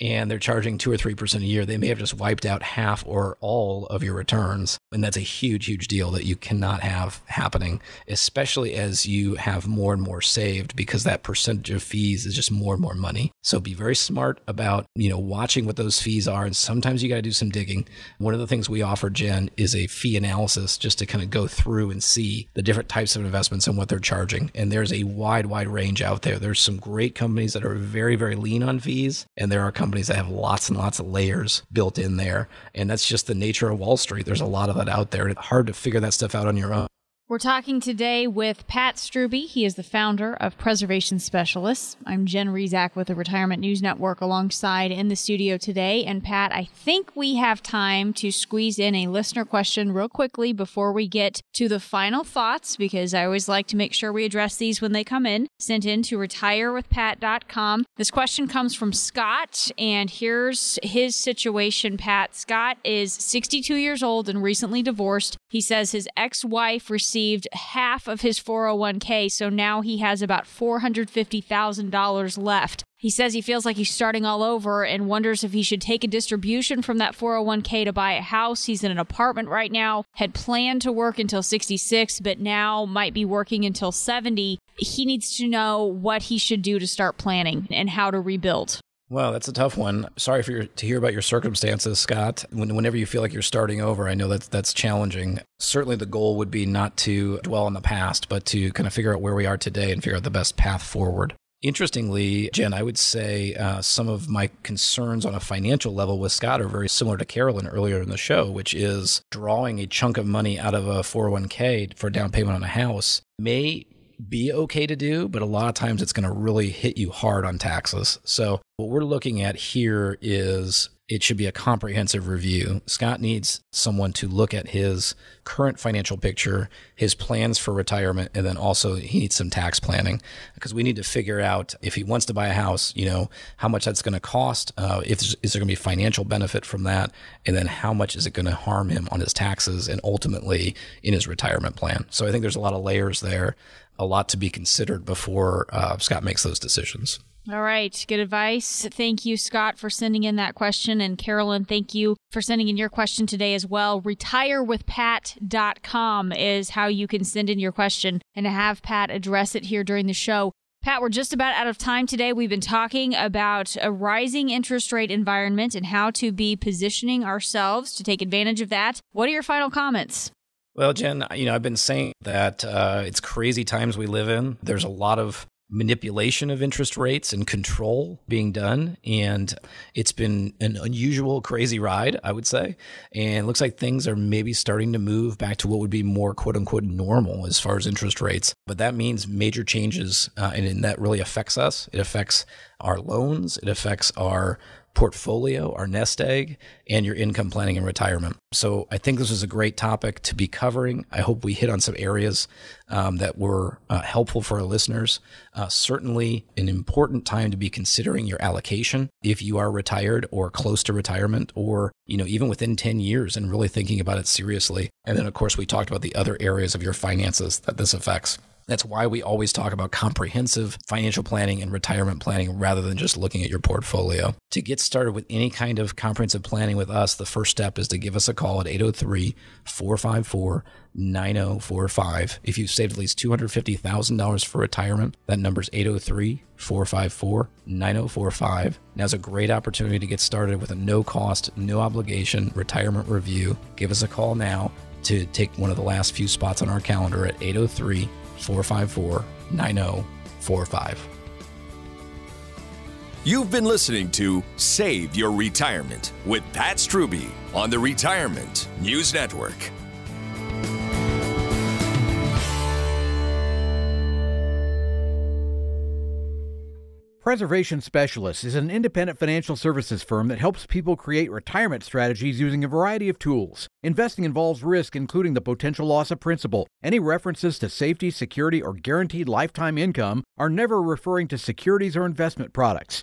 and they're charging two or three percent a year, they may have just wiped out half or all of your returns. And that's a huge, huge deal that you cannot have happening, especially as you have more and more saved because that percentage of fees is just more and more money. So be very smart about, you know, watching what those fees are. And sometimes you got to do some digging. One of the things we offer, Jen, is a fee analysis just to kind of go through and see the different types of investments and what they're charging. And there's a wide, wide range out there. There's some great companies that are very, very lean on fees. And there are companies companies that have lots and lots of layers built in there. And that's just the nature of Wall Street. There's a lot of that out there. It's hard to figure that stuff out on your own. We're talking today with Pat Strubbe. He is the founder of Preservation Specialists. I'm Jen Rizak with the Retirement News Network alongside in the studio today. And Pat, I think we have time to squeeze in a listener question real quickly before we get to the final thoughts, because I always like to make sure we address these when they come in. Sent in to retirewithpat.com. This question comes from Scott, and here's his situation, Pat. Scott is 62 years old and recently divorced. He says his ex wife received received half of his 401k, so now he has about $450,000 left. He says he feels like he's starting all over and wonders if he should take a distribution from that 401k to buy a house. He's in an apartment right now, had planned to work until 66, but now might be working until 70. He needs to know what he should do to start planning and how to rebuild. Well, that's a tough one. Sorry for your, to hear about your circumstances, Scott. When, whenever you feel like you're starting over, I know that that's challenging. Certainly, the goal would be not to dwell on the past, but to kind of figure out where we are today and figure out the best path forward. Interestingly, Jen, I would say uh, some of my concerns on a financial level with Scott are very similar to Carolyn earlier in the show, which is drawing a chunk of money out of a 401k for down payment on a house may be okay to do, but a lot of times it's going to really hit you hard on taxes. So, what we're looking at here is it should be a comprehensive review. Scott needs someone to look at his current financial picture, his plans for retirement, and then also he needs some tax planning because we need to figure out if he wants to buy a house, you know, how much that's going to cost, uh, if is there going to be financial benefit from that, and then how much is it going to harm him on his taxes and ultimately in his retirement plan. So I think there's a lot of layers there, a lot to be considered before uh, Scott makes those decisions. All right. Good advice. Thank you, Scott, for sending in that question. And Carolyn, thank you for sending in your question today as well. Retirewithpat.com is how you can send in your question and have Pat address it here during the show. Pat, we're just about out of time today. We've been talking about a rising interest rate environment and how to be positioning ourselves to take advantage of that. What are your final comments? Well, Jen, you know, I've been saying that uh, it's crazy times we live in. There's a lot of manipulation of interest rates and control being done. And it's been an unusual, crazy ride, I would say. And looks like things are maybe starting to move back to what would be more quote unquote normal as far as interest rates. But that means major changes, uh, and, and that really affects us. It affects our loans, it affects our portfolio, our nest egg, and your income planning and retirement. So I think this is a great topic to be covering. I hope we hit on some areas um, that were uh, helpful for our listeners. Uh, certainly, an important time to be considering your allocation if you are retired or close to retirement, or you know even within ten years, and really thinking about it seriously. And then, of course, we talked about the other areas of your finances that this affects. That's why we always talk about comprehensive financial planning and retirement planning rather than just looking at your portfolio. To get started with any kind of comprehensive planning with us, the first step is to give us a call at 803 454 9045. If you've saved at least $250,000 for retirement, that number is 803 454 9045. Now's a great opportunity to get started with a no cost, no obligation retirement review. Give us a call now to take one of the last few spots on our calendar at 803 454 9045. You've been listening to Save Your Retirement with Pat Strubbe on the Retirement News Network. Preservation Specialists is an independent financial services firm that helps people create retirement strategies using a variety of tools. Investing involves risk, including the potential loss of principal. Any references to safety, security, or guaranteed lifetime income are never referring to securities or investment products.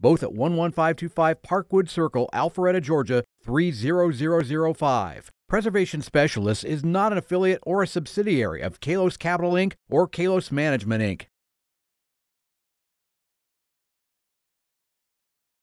Both at 11525 Parkwood Circle, Alpharetta, Georgia 30005. Preservation Specialists is not an affiliate or a subsidiary of Kalos Capital Inc. or Kalos Management Inc.